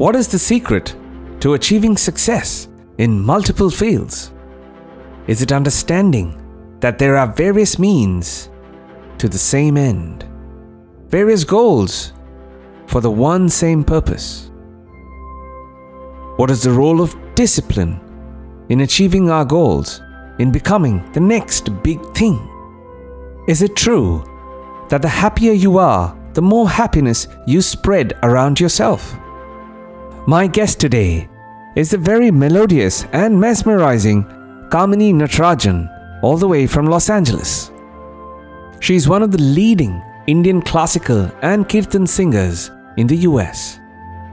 What is the secret to achieving success in multiple fields? Is it understanding that there are various means to the same end, various goals for the one same purpose? What is the role of discipline in achieving our goals, in becoming the next big thing? Is it true that the happier you are, the more happiness you spread around yourself? My guest today is the very melodious and mesmerizing Kamini Natarajan, all the way from Los Angeles. She is one of the leading Indian classical and kirtan singers in the US.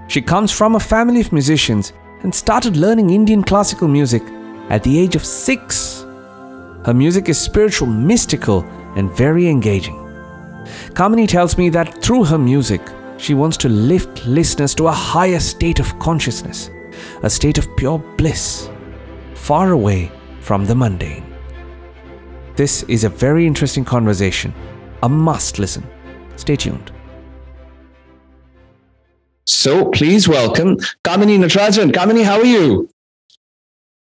She comes from a family of musicians and started learning Indian classical music at the age of six. Her music is spiritual, mystical, and very engaging. Kamini tells me that through her music, she wants to lift listeners to a higher state of consciousness, a state of pure bliss, far away from the mundane. This is a very interesting conversation, a must listen. Stay tuned. So please welcome Kamini Natarajan. Kamini, how are you?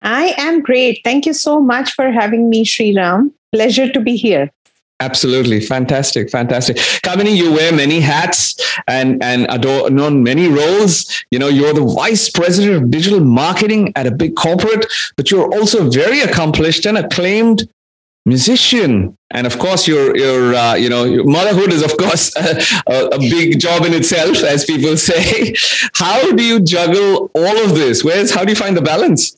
I am great. Thank you so much for having me, Sriram. Pleasure to be here. Absolutely. Fantastic. Fantastic. Kamini, you wear many hats and, and adore known many roles. You know, you're the vice president of digital marketing at a big corporate, but you're also very accomplished and acclaimed musician and of course your your uh, you know your motherhood is of course a, a, big job in itself as people say how do you juggle all of this where's how do you find the balance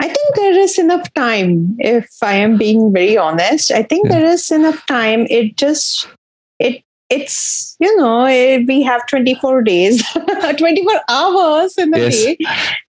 I think there is enough time. If I am being very honest, I think yeah. there is enough time. It just it's you know eh, we have 24 days 24 hours in a yes. day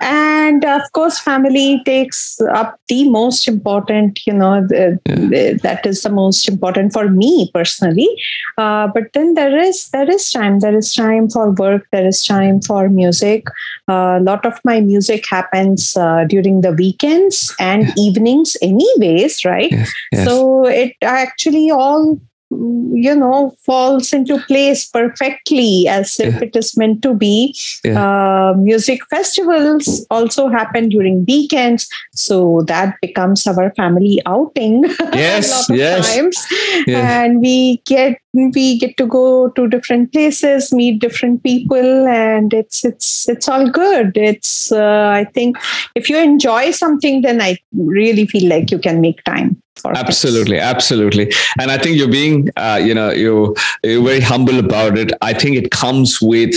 and of course family takes up the most important you know the, yeah. that is the most important for me personally uh, but then there is there is time there is time for work there is time for music a uh, lot of my music happens uh, during the weekends and yeah. evenings anyways right yes. Yes. so it actually all you know falls into place perfectly as if yeah. it is meant to be yeah. uh, music festivals also happen during weekends so that becomes our family outing yes a lot of yes. times yeah. and we get we get to go to different places meet different people and it's it's it's all good. It's uh, i think if you enjoy something then i really feel like you can make time absolutely absolutely. And i think you're being uh, you know you you're very humble about it. I think it comes with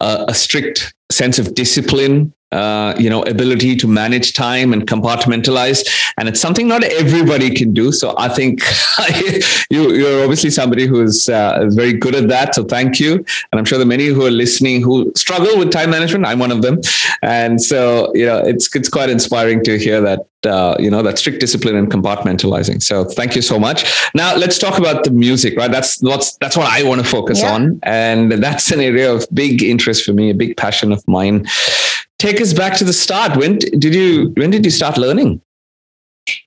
uh, a strict sense of discipline uh, you know ability to manage time and compartmentalize. And it's something not everybody can do. So i think you, you're obviously somebody who's uh, very good at that. So thank you. And i'm sure the many who are listening who struggle with time management i'm one of them. And so you know it's it's quite inspiring to hear that uh, you know that strict discipline and compartmentalizing. So thank you so much. Now let's talk about the music right? That's what's that's what i want to focus yeah. on. And that's an area of big interest for me a big passion of mine take us back to the start. When did you when did you start learning?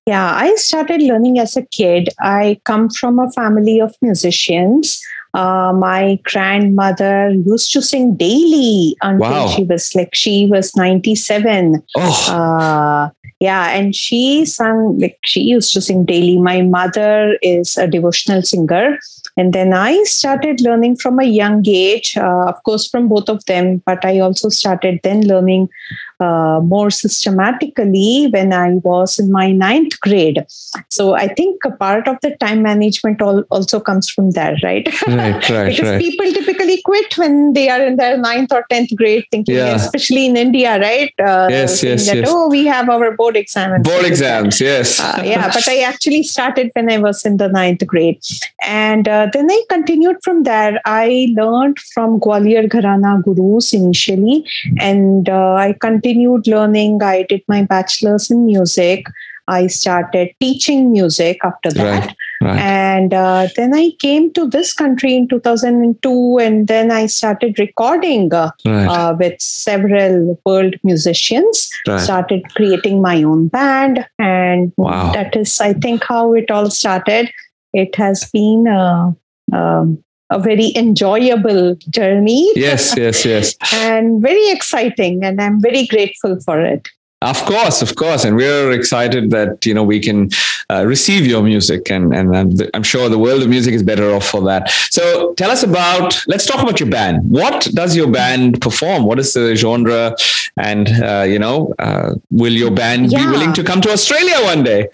Yeah i started learning as a kid. I come from a family of musicians. Uh, my grandmother used to sing daily until wow. she was like she was 97 oh. Uh, yeah and she sang like she used to sing daily. My mother is a devotional singer and then i started learning from a young age uh, of course from both of them but i also started then learning uh, more systematically when I was in my ninth grade. So I think a part of the time management all, also comes from there, right? Right, right. because right. people typically quit when they are in their ninth or tenth grade, thinking, yeah. especially in India, right? Uh, yes, yes, that, yes. Oh, we have our board exams. Board exams, yes. Uh, yeah, but I actually started when I was in the ninth grade, and uh, then I continued from there. I learned from Gwalior Gharana gurus initially, and uh, I continued continued learning. I did my bachelor's in music. I started teaching music after that. Right, right. And uh, then I came to this country in 2002, and then I started recording uh, right. uh, with several world musicians. Started creating my own band, and wow. that is, I think, how it all started. It has been uh, um, a very enjoyable journey. Yes, yes, yes. and very exciting. And I'm very grateful for it. Of course, of course, and we're excited that you know we can uh, receive your music, and and I'm sure the world of music is better off for that. So tell us about. Let's talk about your band. What does your band perform? What is the genre? And uh, you know, uh, will your band yeah. be willing to come to Australia one day?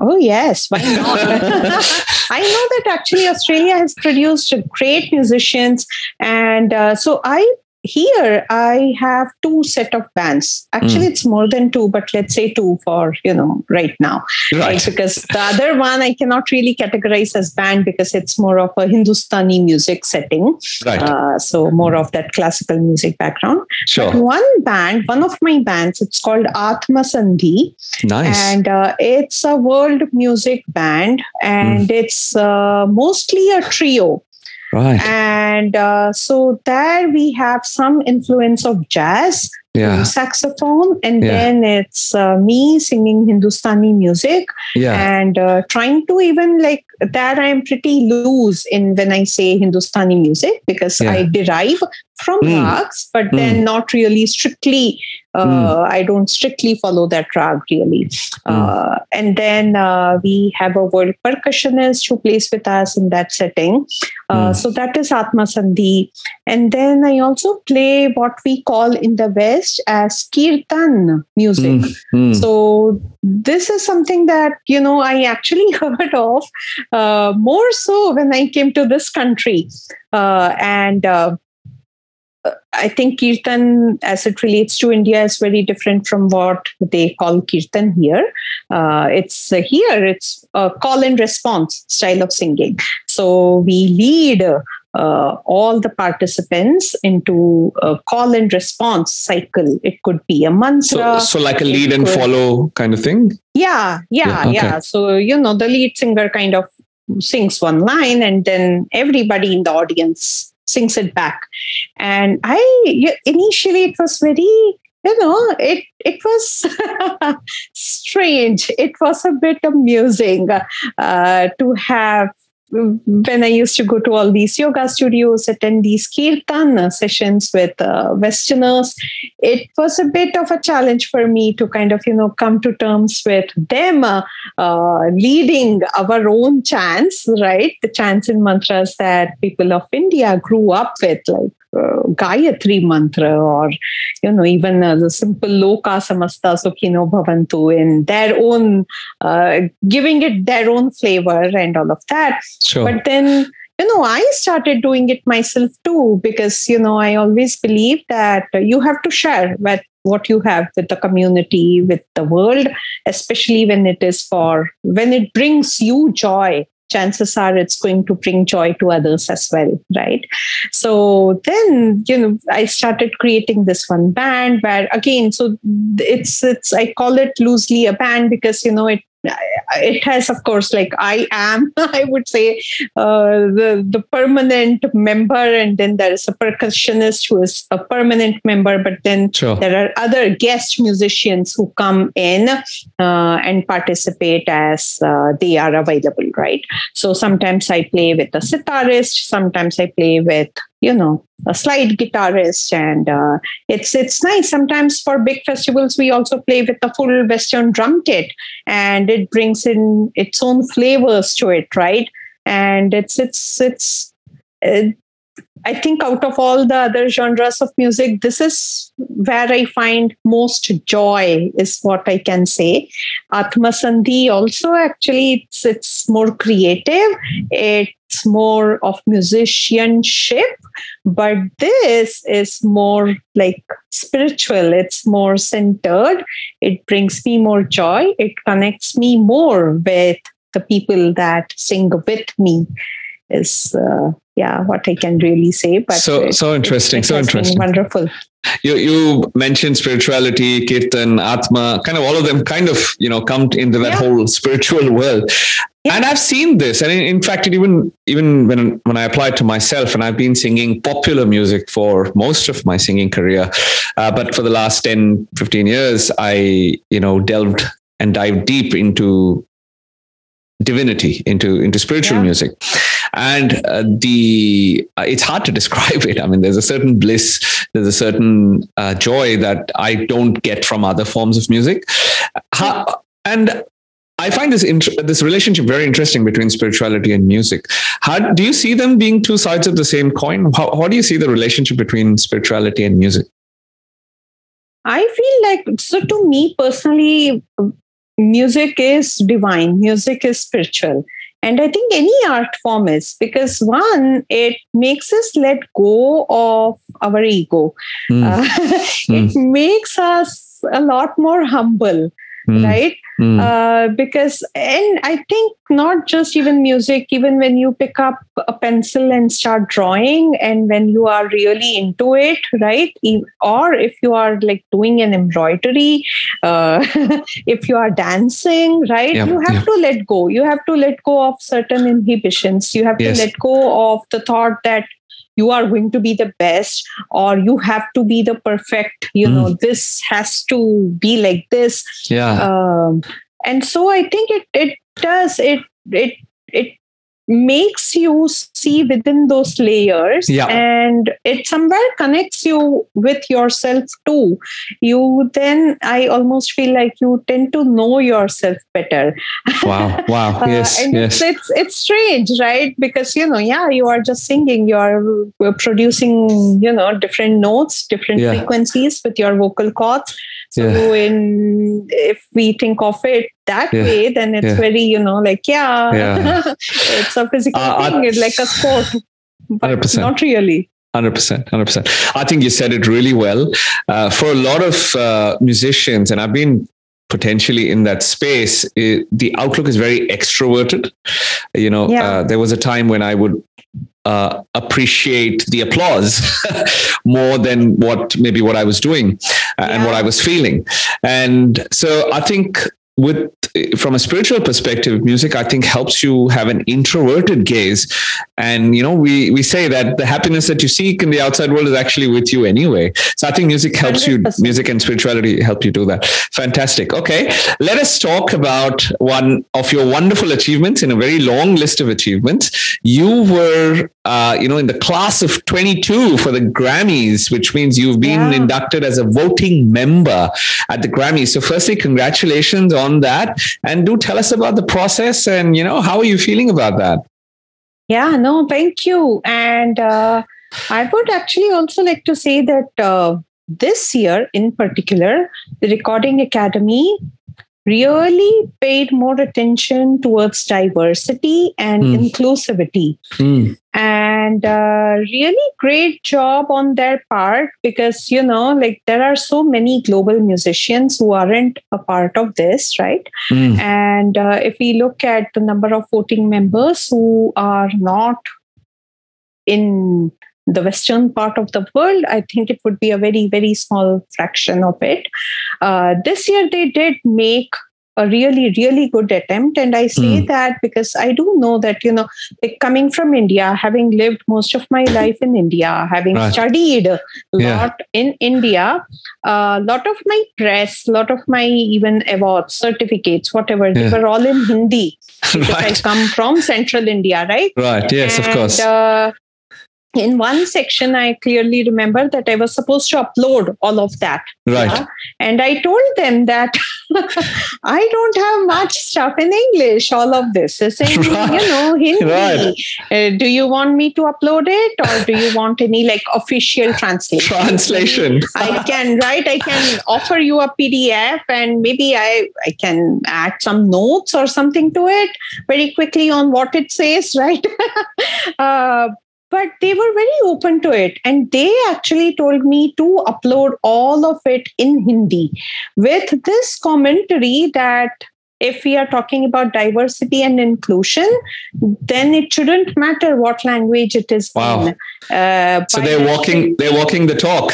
Oh yes, why not? I know that actually Australia has produced great musicians, and uh, so I here i have two set of bands actually mm. it's more than two but let's say two for you know right now right. right. because the other one i cannot really categorize as band because it's more of a hindustani music setting right. Uh, so more of that classical music background sure. But one band one of my bands it's called atma sandhi nice and uh, it's a world music band and mm. it's uh, mostly a trio Right. And uh, so there we have some influence of jazz, yeah. saxophone, and yeah. then it's uh, me singing Hindustani music yeah. and uh, trying to even like that. I'm pretty loose in when I say Hindustani music because I derive from mm. rags, but mm. then not really strictly mm. I don't strictly follow that rag really. Mm. Uh, and then uh, we have a world percussionist who plays with us in that setting. Mm. So that is Atma Sandhi. And then I also play what we call in the West as kirtan music. Hmm. Hmm. So this is something that, you know, I actually heard of uh, more so when I came to this country. Uh, and I think kirtan, as it relates to India, is very different from what they call kirtan here. Uh, it's uh, here, it's a call and response style of singing. So we lead uh, all the participants into a call and response cycle. It could be a mantra. So, so like a lead and follow kind of thing? Yeah, yeah, yeah, okay. yeah. So, you know, the lead singer kind of sings one line and then everybody in the audience sings it back. And I initially it was very you know it it was strange it was a bit amusing uh, to have when I used to go to all these yoga studios, attend these kirtan sessions with uh, Westerners, it was a bit of a challenge for me to kind of, you know, come to terms with them uh, uh, leading our own chants, right? The chants and mantras that people of India grew up with, like uh, Gayatri mantra or, you know, even uh, the simple Loka Samasta Sukhino Bhavantu in their own, uh, giving it their own flavor and all of that. Sure. But then, you know, I started doing it myself too because, you know, I always believe that you have to share with what you have with the community, with the world, especially when it is for, when it brings you joy chances are it's going to bring joy to others as well right? So then you know i started creating this one band where again so it's it's i call it loosely a band because you know it it has of course like i am i would say uh, the the permanent member and then there is a percussionist who is a permanent member but then sure. there are other guest musicians who come in uh, and participate as uh, they are available right so sometimes i play with a sitarist sometimes i play with you know a slide guitarist and uh, it's it's nice. Sometimes for big festivals we also play with the full western drum kit and it brings in its own flavors to it right? And it's it's it's uh, I think out of all the other genres of music, this is where I find most joy, is what I can say. Atma Sandhi also actually it's it's more creative. It's more of musicianship, but this is more like spiritual. It's more centered. It brings me more joy. It connects me more with the people that sing with me is uh, yeah what i can really say but so it, so interesting it, it so interesting wonderful you you mentioned spirituality kirtan atma kind of all of them kind of you know come into that yeah. whole spiritual world yeah. and i've seen this and in, in fact even even when when i applied to myself and i've been singing popular music for most of my singing career uh, but for the last 10 15 years i you know delved and dived deep into divinity into into spiritual yeah. music and uh, the uh, it's hard to describe it. I mean, there's a certain bliss, there's a certain uh, joy that I don't get from other forms of music. How, and I find this int- this relationship very interesting between spirituality and music. How do you see them being two sides of the same coin? How, how do you see the relationship between spirituality and music? I feel like so to me personally, music is divine. Music is spiritual. And I think any art form is because one, it makes us let go of our ego. Mm. Uh, it mm. makes us a lot more humble mm. right mm. uh, because and i think not just even music even when you pick up a pencil and start drawing and when you are really into it right or if you are like doing an embroidery uh, if you are dancing right yeah, you have yeah. to let go you have to let go of certain inhibitions you have yes. to let go of the thought that you are going to be the best or you have to be the perfect you mm. know this has to be like this yeah um, and so i think it it does it it it makes you see within those layers yeah. and it somewhere connects you with yourself too. You then i almost feel like you tend to know yourself better. Wow wow. Uh, yes and yes. it's, it's, it's strange right? Because you know yeah you are just singing you are producing you know different notes different yeah. frequencies with your vocal cords so yeah. in if we think of it that yeah. way, then it's yeah. very, you know, like, yeah, it's a physical uh, thing, it's like a sport, but 100%. not really. 100% 100% i think you said it really well uh, for a lot of uh, musicians and i've been potentially in that space it, the outlook is very extroverted you know yeah. uh, there was a time when i would uh, appreciate the applause more than what maybe what I was doing uh, yeah. and what I was feeling. And so I think with from a spiritual perspective music i think helps you have an introverted gaze. And you know we we say that the happiness that you seek in the outside world is actually with you anyway. So i think music helps 100%. you music and spirituality help you do that. Fantastic. Okay. Let us talk about one of your wonderful achievements in a very long list of achievements. You were uh, you know in the class of 22 for the grammys which means you've been yeah. inducted as a voting member at the grammys. So firstly congratulations on that. And do tell us about the process and you know how are you feeling about that? Yeah no thank you. And uh, i would actually also like to say that uh, this year in particular the recording academy really paid more attention towards diversity and mm. inclusivity. Mm. And uh, really great job on their part because, you know, like there are so many global musicians who aren't a part of this, right? Mm. And uh, if we look at the number of voting members who are not in the western part of the world i think it would be a very very small fraction of it uh, this year they did make a really really good attempt and i say mm. that because i do know that you know like coming from india having lived most of my life in india having right. studied a yeah. lot in india a uh, lot of my press a lot of my even awards certificates whatever yeah. they were all in hindi because right. i come from central india right right yes and, of course uh, in one section i clearly remember that i was supposed to upload all of that. Right. Yeah? and i told them that i don't have much stuff in english all of this. Is in right. you know hindi. Right. uh, do you want me to upload it or do you want any like official translation? Translation. I can right? I can offer you a pdf and maybe i i can add some notes or something to it very quickly on what it says right? Uh, but they were very open to it and they actually told me to upload all of it in hindi with this commentary that if we are talking about diversity and inclusion, then it shouldn't matter what language it is wow. in. Uh, so they're walking, they're walking the talk.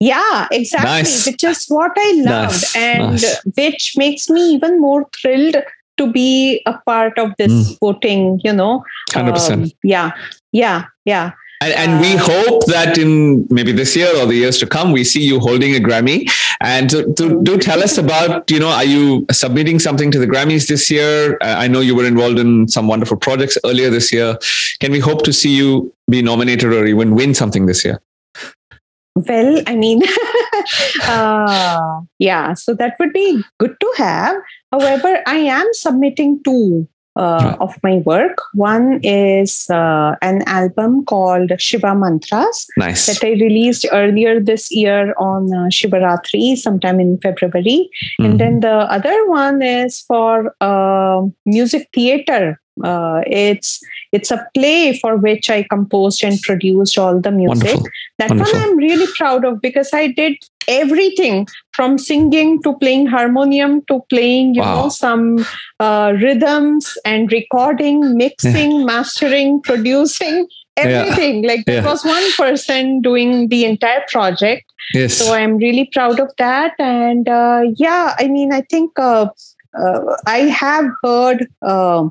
Yeah, exactly. Nice. Which is what I loved, nice. and nice. which makes me even more thrilled to be a part of this mm. voting. You know, hundred um, percent. Yeah, yeah, yeah. And, and, we uh, hope that in maybe this year or the years to come, we see you holding a Grammy And to, to, do tell us about, you know, are you submitting something to the Grammys this year? Uh, I know you were involved in some wonderful projects earlier this year. Can we hope to see you be nominated or even win something this year? Well, I mean, uh, yeah, so that would be good to have. However, I am submitting two uh, of my work. One is uh, an album called Shiva Mantras nice. that I released earlier this year on uh, Shivaratri, sometime in February. Mm-hmm. And then the other one is for uh, music theater. Uh, it's it's a play for which I composed and produced all the music. Wonderful. That Wonderful. one I'm really proud of because I did everything from singing to playing harmonium to playing, you wow. know, some uh, rhythms and recording, mixing, yeah. mastering, producing. Everything. Yeah. Like there yeah. was one person doing the entire project. Yes. So I'm really proud of that. And uh, yeah, I mean, I think uh, uh I have heard uh,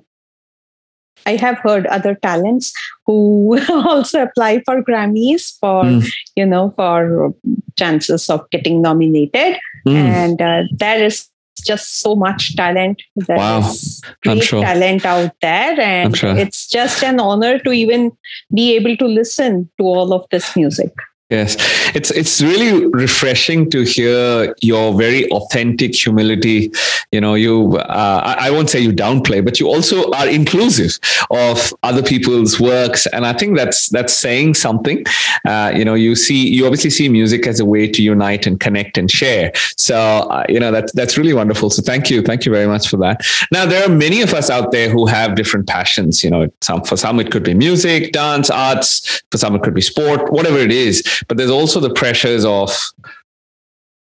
I have heard other talents who also apply for Grammys for mm. you know for chances of getting nominated, mm. and uh, there is just so much talent. There wow. is great sure. talent out there, and sure. it's just an honor to even be able to listen to all of this music. Yes, it's it's really refreshing to hear your very authentic humility. You know, you uh, I, I, won't say you downplay, but you also are inclusive of other people's works, and I think that's that's saying something. Uh, you know, you see you obviously see music as a way to unite and connect and share. So uh, you know that's that's really wonderful. So thank you, thank you very much for that. Now there are many of us out there who have different passions. You know, some for some it could be music, dance, arts. For some it could be sport, whatever it is but there's also the pressures of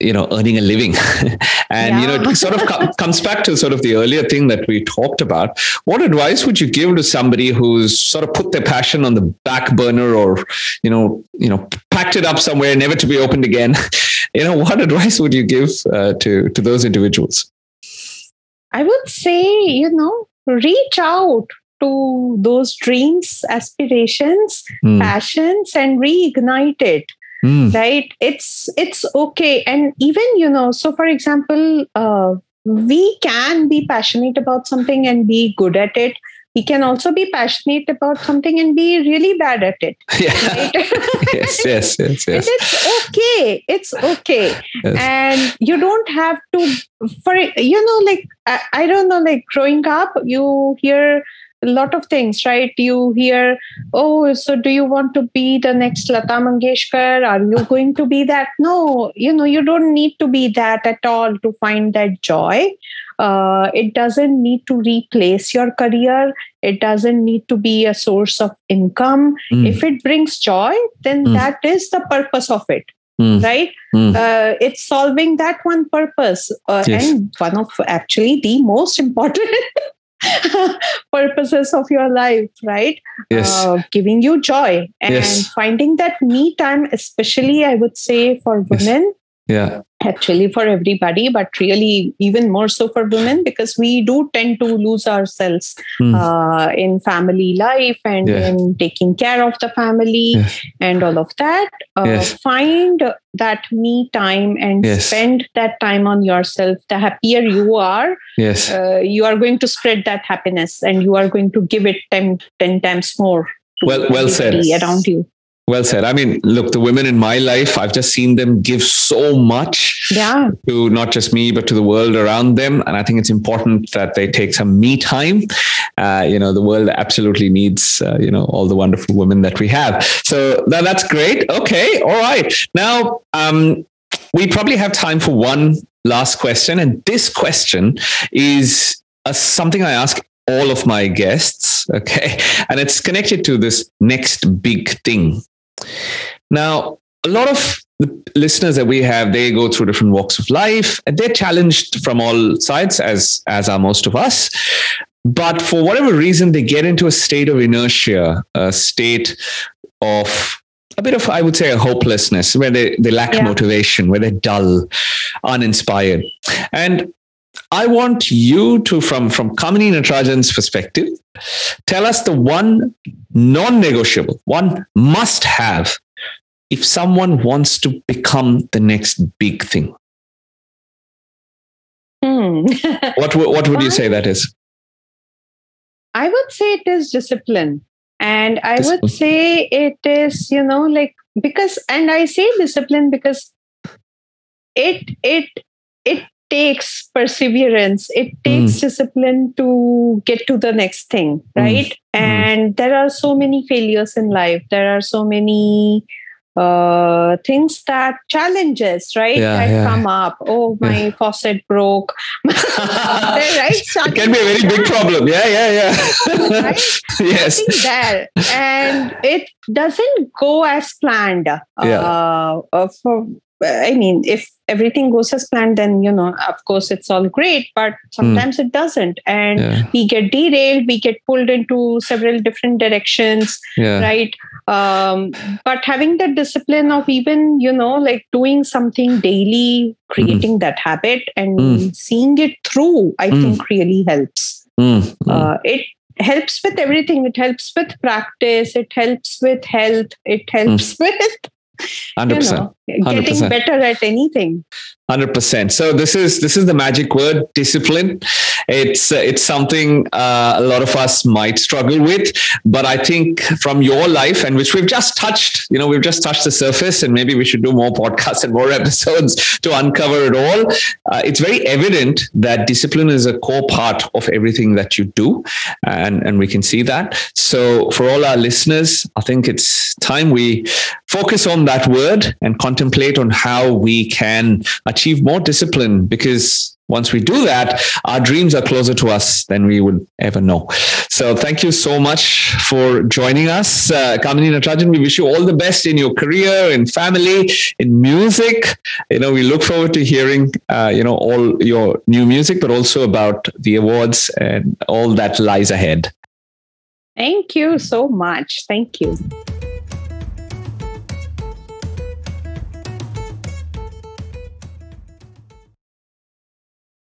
you know earning a living. And yeah. you know it sort of com- comes back to sort of the earlier thing that we talked about. What advice would you give to somebody who's sort of put their passion on the back burner or you know you know packed it up somewhere never to be opened again? You know what advice would you give uh, to to those individuals? I would say you know reach out to those dreams aspirations mm. passions and reignite it mm. right it's it's okay and even you know so for example uh, we can be passionate about something and be good at it we can also be passionate about something and be really bad at it yeah. right yes yes yes yes and it's okay it's okay yes. and you don't have to for you know like I, I don't know like growing up you hear a lot of things, right? You hear, oh, so do you want to be the next Lata Mangeshkar? Are you going to be that? No, you know, you don't need to be that at all to find that joy. Uh, it doesn't need to replace your career. It doesn't need to be a source of income. Mm. If it brings joy, then mm. that is the purpose of it. Mm. right mm. uh, it's solving that one purpose uh, yes. and one of actually the most important purposes of your life, right? Yes. Uh, giving you joy and yes. finding that me time, especially I would say for women. Yes. Yeah actually for everybody but really even more so for women because we do tend to lose ourselves mm. uh, in family life and yeah. in taking care of the family yes. and all of that uh, yes. find that me time and yes. spend that time on yourself the happier you are yes uh, you are going to spread that happiness and you are going to give it 10, 10 times more well well said around you well said. I mean, look, the women in my life, I've just seen them give so much yeah. to not just me, but to the world around them. And I think it's important that they take some me time. Uh, you know, the world absolutely needs, uh, you know, all the wonderful women that we have. So that, that's great. Okay. All right. Now, um, we probably have time for one last question. And this question is a, something I ask all of my guests. Okay. And it's connected to this next big thing. Now, a lot of the listeners that we have, they go through different walks of life and they're challenged from all sides, as, as are most of us. But for whatever reason, they get into a state of inertia, a state of a bit of, I would say, a hopelessness where they, they lack yeah. motivation, where they're dull, uninspired. And I want you to, from, from Kamini Natarajan's perspective, tell us the one non negotiable, one must have if someone wants to become the next big thing. Hmm. what what would you say that is? I would say it is discipline. And I discipline. would say it is, you know, like because and I say discipline because it it it takes perseverance it takes mm. discipline to get to the next thing right mm. and mm. there are so many failures in life there are so many uh, things that challenges right yeah, that yeah. come up oh my yeah. faucet broke right it can be a very big problem yeah yeah yeah right? yes there and it doesn't go as planned uh, uh, for I mean, if everything goes as planned, then, you know, of course, it's all great, but sometimes mm. it doesn't. And yeah. we get derailed, we get pulled into several different directions, yeah. right? Um, but having the discipline of even, you know, like doing something daily, creating mm. that habit and mm. seeing it through, I hmm. think really helps. Hmm. Hmm. Uh, it helps with everything. It helps with practice, it helps with health, it helps with 100%, you know, getting better at anything 100% so this is this is the magic word discipline. It's uh, it's something uh, a lot of us might struggle with but i think from your life and which we've just touched you know we've just touched the surface and maybe we should do more podcasts and more episodes to uncover it all. Uh, it's very evident that discipline is a core part of everything that you do and and we can see that. So for all our listeners i think it's time we focus on that word and contemplate on how we can achieve more discipline because once we do that, our dreams are closer to us than we would ever know. So thank you so much for joining us. Uh, Kamini Natarajan, we wish you all the best in your career, in family, in music. You know, we look forward to hearing, uh, you know, all your new music, but also about the awards and all that lies ahead. Thank you so much. Thank you.